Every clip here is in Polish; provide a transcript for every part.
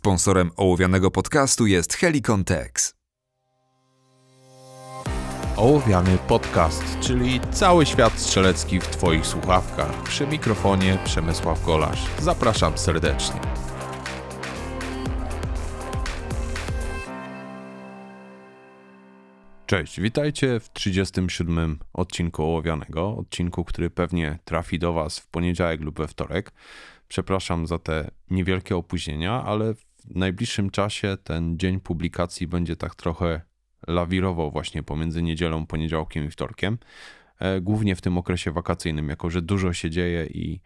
Sponsorem ołowianego podcastu jest Helicon Tex. Ołowiany podcast, czyli cały świat strzelecki w Twoich słuchawkach. Przy mikrofonie Przemysław Golasz. Zapraszam serdecznie. Cześć, witajcie w 37 odcinku Ołowianego, odcinku, który pewnie trafi do Was w poniedziałek lub we wtorek. Przepraszam za te niewielkie opóźnienia, ale w najbliższym czasie ten dzień publikacji będzie tak trochę lawirował właśnie pomiędzy niedzielą, poniedziałkiem i wtorkiem. E, głównie w tym okresie wakacyjnym, jako że dużo się dzieje i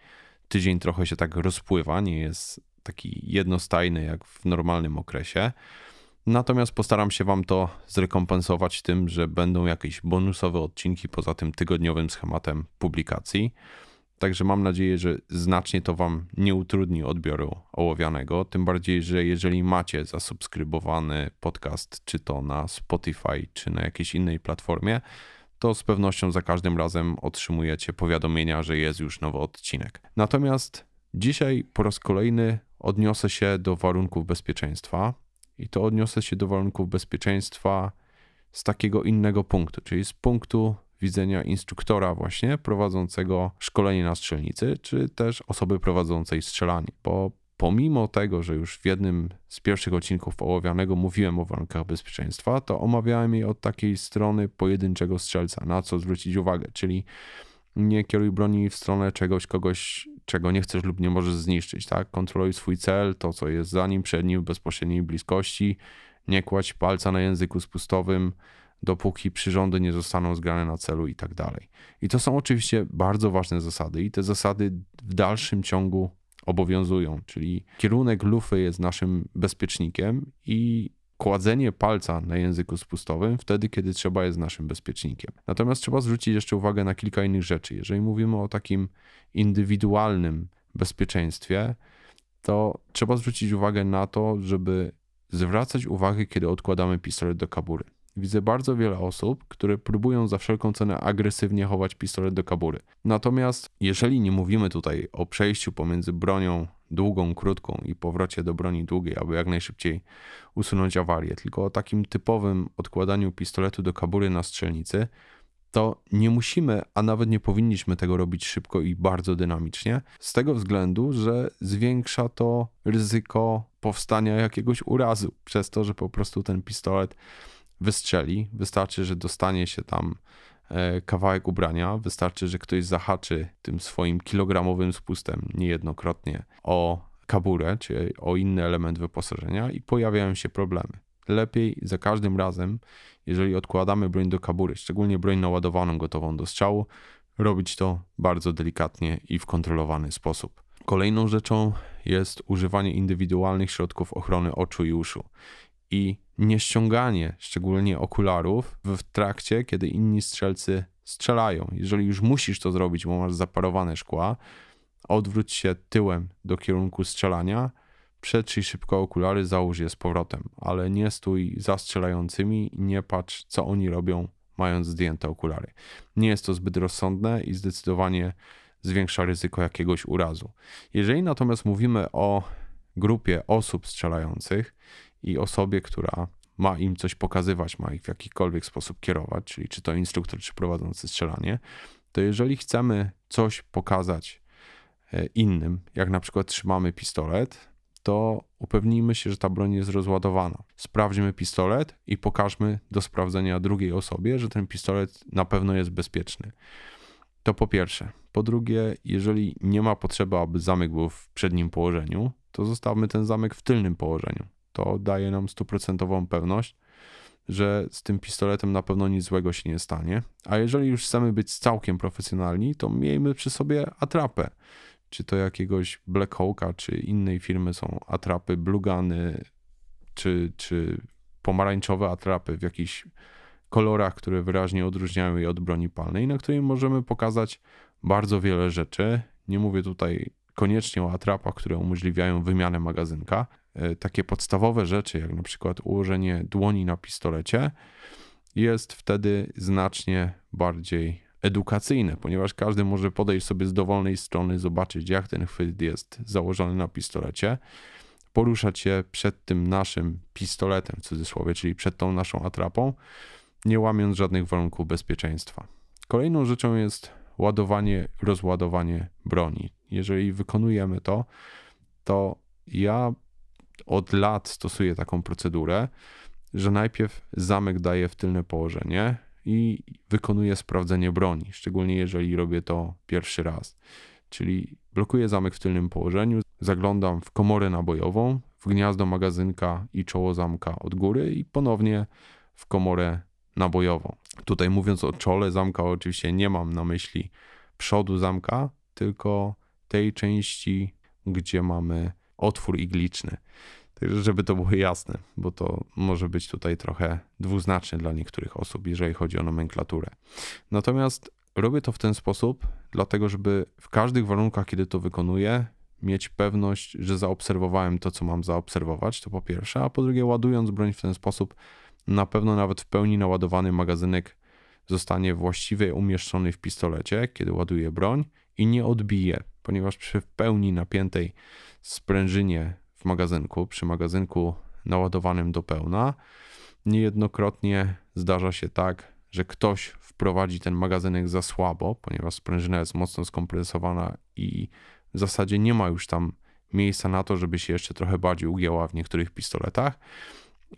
tydzień trochę się tak rozpływa, nie jest taki jednostajny jak w normalnym okresie. Natomiast postaram się Wam to zrekompensować tym, że będą jakieś bonusowe odcinki poza tym tygodniowym schematem publikacji. Także mam nadzieję, że znacznie to Wam nie utrudni odbioru ołowianego. Tym bardziej, że jeżeli macie zasubskrybowany podcast, czy to na Spotify, czy na jakiejś innej platformie, to z pewnością za każdym razem otrzymujecie powiadomienia, że jest już nowy odcinek. Natomiast dzisiaj po raz kolejny odniosę się do warunków bezpieczeństwa i to odniosę się do warunków bezpieczeństwa z takiego innego punktu, czyli z punktu widzenia instruktora właśnie prowadzącego szkolenie na strzelnicy, czy też osoby prowadzącej strzelanie, bo pomimo tego, że już w jednym z pierwszych odcinków ołowianego mówiłem o warunkach bezpieczeństwa, to omawiałem je od takiej strony pojedynczego strzelca, na co zwrócić uwagę, czyli nie kieruj broni w stronę czegoś, kogoś, czego nie chcesz lub nie możesz zniszczyć, tak? Kontroluj swój cel, to co jest za nim, przed nim, w bezpośredniej bliskości, nie kładź palca na języku spustowym, dopóki przyrządy nie zostaną zgrane na celu i tak dalej. I to są oczywiście bardzo ważne zasady i te zasady w dalszym ciągu obowiązują, czyli kierunek lufy jest naszym bezpiecznikiem i kładzenie palca na języku spustowym wtedy, kiedy trzeba jest naszym bezpiecznikiem. Natomiast trzeba zwrócić jeszcze uwagę na kilka innych rzeczy. Jeżeli mówimy o takim indywidualnym bezpieczeństwie, to trzeba zwrócić uwagę na to, żeby zwracać uwagę, kiedy odkładamy pistolet do kabury. Widzę bardzo wiele osób, które próbują za wszelką cenę agresywnie chować pistolet do kabury. Natomiast jeżeli nie mówimy tutaj o przejściu pomiędzy bronią długą, krótką i powrocie do broni długiej, aby jak najszybciej usunąć awarię, tylko o takim typowym odkładaniu pistoletu do kabury na strzelnicy, to nie musimy, a nawet nie powinniśmy tego robić szybko i bardzo dynamicznie, z tego względu, że zwiększa to ryzyko powstania jakiegoś urazu, przez to, że po prostu ten pistolet wystrzeli. Wystarczy, że dostanie się tam e, kawałek ubrania, wystarczy, że ktoś zahaczy tym swoim kilogramowym spustem niejednokrotnie o kaburę czy o inny element wyposażenia i pojawiają się problemy. Lepiej za każdym razem, jeżeli odkładamy broń do kabury, szczególnie broń naładowaną, gotową do strzału, robić to bardzo delikatnie i w kontrolowany sposób. Kolejną rzeczą jest używanie indywidualnych środków ochrony oczu i uszu i nieściąganie szczególnie okularów w trakcie, kiedy inni strzelcy strzelają. Jeżeli już musisz to zrobić, bo masz zaparowane szkła, odwróć się tyłem do kierunku strzelania, przetrzyj szybko okulary, załóż je z powrotem, ale nie stój za strzelającymi, nie patrz co oni robią, mając zdjęte okulary. Nie jest to zbyt rozsądne i zdecydowanie zwiększa ryzyko jakiegoś urazu. Jeżeli natomiast mówimy o grupie osób strzelających i osobie, która ma im coś pokazywać, ma ich w jakikolwiek sposób kierować, czyli czy to instruktor, czy prowadzący strzelanie, to jeżeli chcemy coś pokazać e, innym, jak na przykład trzymamy pistolet, to upewnijmy się, że ta broń jest rozładowana. Sprawdźmy pistolet i pokażmy do sprawdzenia drugiej osobie, że ten pistolet na pewno jest bezpieczny. To po pierwsze. Po drugie, jeżeli nie ma potrzeby, aby zamek był w przednim położeniu, to zostawmy ten zamek w tylnym położeniu to daje nam stuprocentową pewność, że z tym pistoletem na pewno nic złego się nie stanie. A jeżeli już chcemy być całkiem profesjonalni, to miejmy przy sobie atrapę. Czy to jakiegoś Black Hawka, czy innej firmy są atrapy, blugany, czy, czy pomarańczowe atrapy w jakichś kolorach, które wyraźnie odróżniają je od broni palnej, na której możemy pokazać bardzo wiele rzeczy. Nie mówię tutaj koniecznie o atrapach, które umożliwiają wymianę magazynka, takie podstawowe rzeczy, jak na przykład ułożenie dłoni na pistolecie, jest wtedy znacznie bardziej edukacyjne, ponieważ każdy może podejść sobie z dowolnej strony, zobaczyć, jak ten chwyt jest założony na pistolecie, poruszać się przed tym naszym pistoletem, w cudzysłowie, czyli przed tą naszą atrapą, nie łamiąc żadnych warunków bezpieczeństwa. Kolejną rzeczą jest ładowanie, rozładowanie broni. Jeżeli wykonujemy to, to ja od lat stosuję taką procedurę, że najpierw zamek daję w tylne położenie i wykonuję sprawdzenie broni, szczególnie jeżeli robię to pierwszy raz. Czyli blokuję zamek w tylnym położeniu, zaglądam w komorę nabojową, w gniazdo magazynka i czoło zamka od góry i ponownie w komorę nabojową. Tutaj mówiąc o czole zamka, oczywiście nie mam na myśli przodu zamka, tylko tej części, gdzie mamy otwór igliczny. Także, żeby to było jasne, bo to może być tutaj trochę dwuznaczne dla niektórych osób, jeżeli chodzi o nomenklaturę. Natomiast robię to w ten sposób, dlatego, żeby w każdych warunkach, kiedy to wykonuję, mieć pewność, że zaobserwowałem to, co mam zaobserwować, to po pierwsze, a po drugie, ładując broń w ten sposób, na pewno nawet w pełni naładowany magazynek zostanie właściwie umieszczony w pistolecie, kiedy ładuję broń i nie odbije, ponieważ przy pełni napiętej sprężynie w magazynku, przy magazynku naładowanym do pełna, niejednokrotnie zdarza się tak, że ktoś wprowadzi ten magazynek za słabo, ponieważ sprężyna jest mocno skompresowana i w zasadzie nie ma już tam miejsca na to, żeby się jeszcze trochę bardziej ugięła w niektórych pistoletach.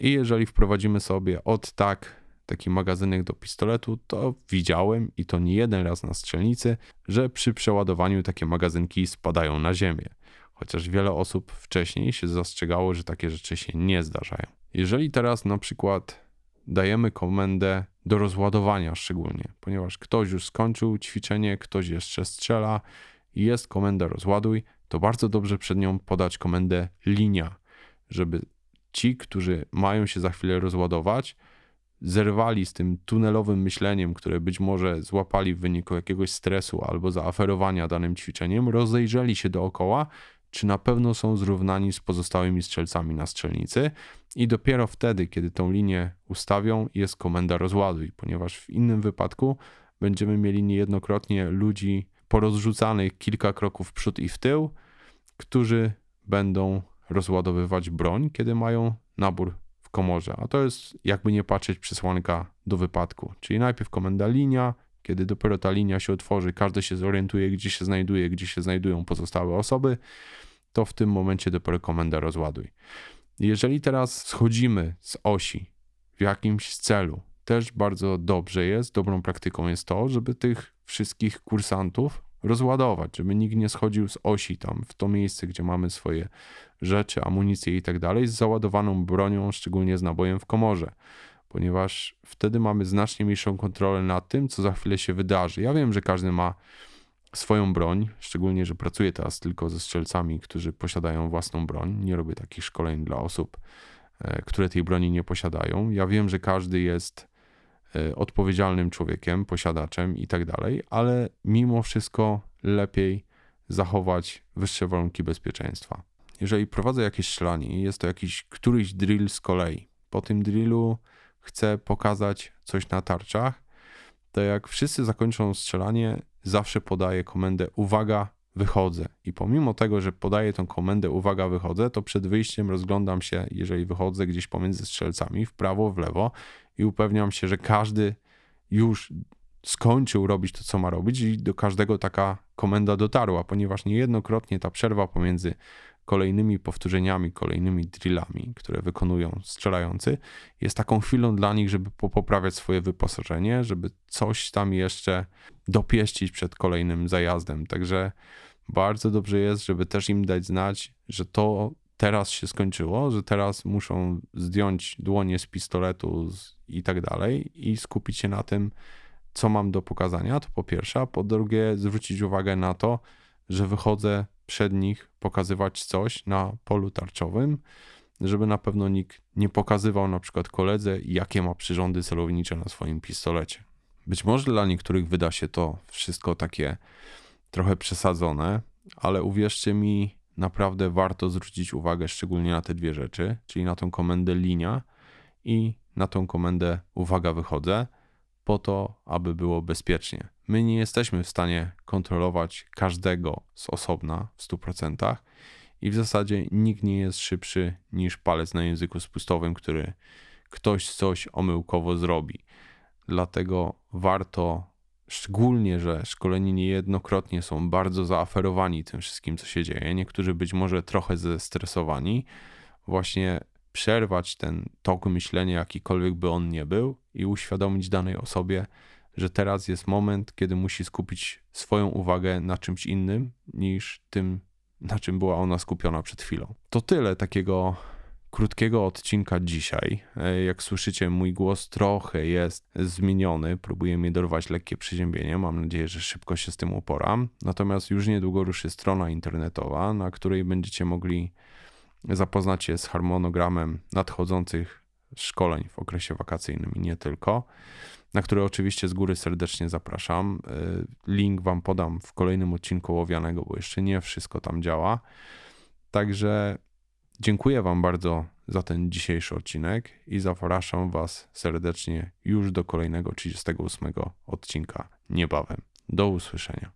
I jeżeli wprowadzimy sobie od tak taki magazynek do pistoletu, to widziałem i to nie jeden raz na strzelnicy, że przy przeładowaniu takie magazynki spadają na ziemię. Chociaż wiele osób wcześniej się zastrzegało, że takie rzeczy się nie zdarzają. Jeżeli teraz na przykład dajemy komendę do rozładowania szczególnie, ponieważ ktoś już skończył ćwiczenie, ktoś jeszcze strzela i jest komenda rozładuj, to bardzo dobrze przed nią podać komendę linia, żeby ci, którzy mają się za chwilę rozładować, zerwali z tym tunelowym myśleniem, które być może złapali w wyniku jakiegoś stresu albo zaaferowania danym ćwiczeniem, rozejrzeli się dookoła, czy na pewno są zrównani z pozostałymi strzelcami na strzelnicy. I dopiero wtedy, kiedy tą linię ustawią, jest komenda rozładuj, ponieważ w innym wypadku będziemy mieli niejednokrotnie ludzi porozrzucanych kilka kroków w przód i w tył, którzy będą rozładowywać broń, kiedy mają nabór komorze. A to jest, jakby nie patrzeć, przesłanka do wypadku. Czyli najpierw komenda linia, kiedy dopiero ta linia się otworzy, każdy się zorientuje, gdzie się znajduje, gdzie się znajdują pozostałe osoby, to w tym momencie dopiero komenda rozładuj. Jeżeli teraz schodzimy z osi w jakimś celu, też bardzo dobrze jest, dobrą praktyką jest to, żeby tych wszystkich kursantów rozładować, żeby nikt nie schodził z osi tam w to miejsce, gdzie mamy swoje rzeczy, amunicję i tak dalej, z załadowaną bronią, szczególnie z nabojem w komorze, ponieważ wtedy mamy znacznie mniejszą kontrolę nad tym, co za chwilę się wydarzy. Ja wiem, że każdy ma swoją broń, szczególnie, że pracuję teraz tylko ze strzelcami, którzy posiadają własną broń. Nie robię takich szkoleń dla osób, e, które tej broni nie posiadają. Ja wiem, że każdy jest odpowiedzialnym człowiekiem, posiadaczem i tak dalej, ale mimo wszystko lepiej zachować wyższe warunki bezpieczeństwa. Jeżeli prowadzę jakieś strzelanie i jest to jakiś któryś drill z kolei, po tym drillu chcę pokazać coś na tarczach, to jak wszyscy zakończą strzelanie, zawsze podaję komendę uwaga, wychodzę. I pomimo tego, że podaję tą komendę uwaga, wychodzę, to przed wyjściem rozglądam się, jeżeli wychodzę gdzieś pomiędzy strzelcami, w prawo, w lewo i upewniam się, że każdy już skończył robić to, co ma robić i do każdego taka komenda dotarła, ponieważ niejednokrotnie ta przerwa pomiędzy kolejnymi powtórzeniami, kolejnymi drillami, które wykonują strzelający, jest taką chwilą dla nich, żeby poprawiać swoje wyposażenie, żeby coś tam jeszcze dopieścić przed kolejnym zajazdem. Także bardzo dobrze jest, żeby też im dać znać, że to teraz się skończyło, że teraz muszą zdjąć dłonie z pistoletu i tak dalej i skupić się na tym, co mam do pokazania, to po pierwsze, a po drugie zwrócić uwagę na to, że wychodzę przed nich pokazywać coś na polu tarczowym, żeby na pewno nikt nie pokazywał na przykład koledze, jakie ma przyrządy celownicze na swoim pistolecie. Być może dla niektórych wyda się to wszystko takie trochę przesadzone, ale uwierzcie mi, naprawdę warto zwrócić uwagę szczególnie na te dwie rzeczy, czyli na tą komendę linia i na tą komendę uwaga wychodzę, po to, aby było bezpiecznie. My nie jesteśmy w stanie kontrolować każdego z osobna w 100% i w zasadzie nikt nie jest szybszy niż palec na języku spustowym, który ktoś coś omyłkowo zrobi. Dlatego warto, szczególnie, że szkoleni niejednokrotnie są bardzo zaaferowani tym wszystkim, co się dzieje, niektórzy być może trochę zestresowani, właśnie przerwać ten tok myślenia, jakikolwiek by on nie był, i uświadomić danej osobie, że teraz jest moment, kiedy musi skupić swoją uwagę na czymś innym niż tym, na czym była ona skupiona przed chwilą. To tyle takiego krótkiego odcinka dzisiaj. E, jak słyszycie, mój głos trochę jest zmieniony. Próbuję mi dorwać lekkie przeziębienie. Mam nadzieję, że szybko się z tym uporam. Natomiast już niedługo ruszy strona internetowa, na której będziecie mogli zapoznać się z harmonogramem nadchodzących szkoleń w okresie wakacyjnym i nie tylko, na które oczywiście z góry serdecznie zapraszam. E, link Wam podam w kolejnym odcinku Łowianego, bo jeszcze nie wszystko tam działa. Także dziękuję Wam bardzo za ten dzisiejszy odcinek i zapraszam Was serdecznie już do kolejnego 38 odcinka niebawem. Do usłyszenia.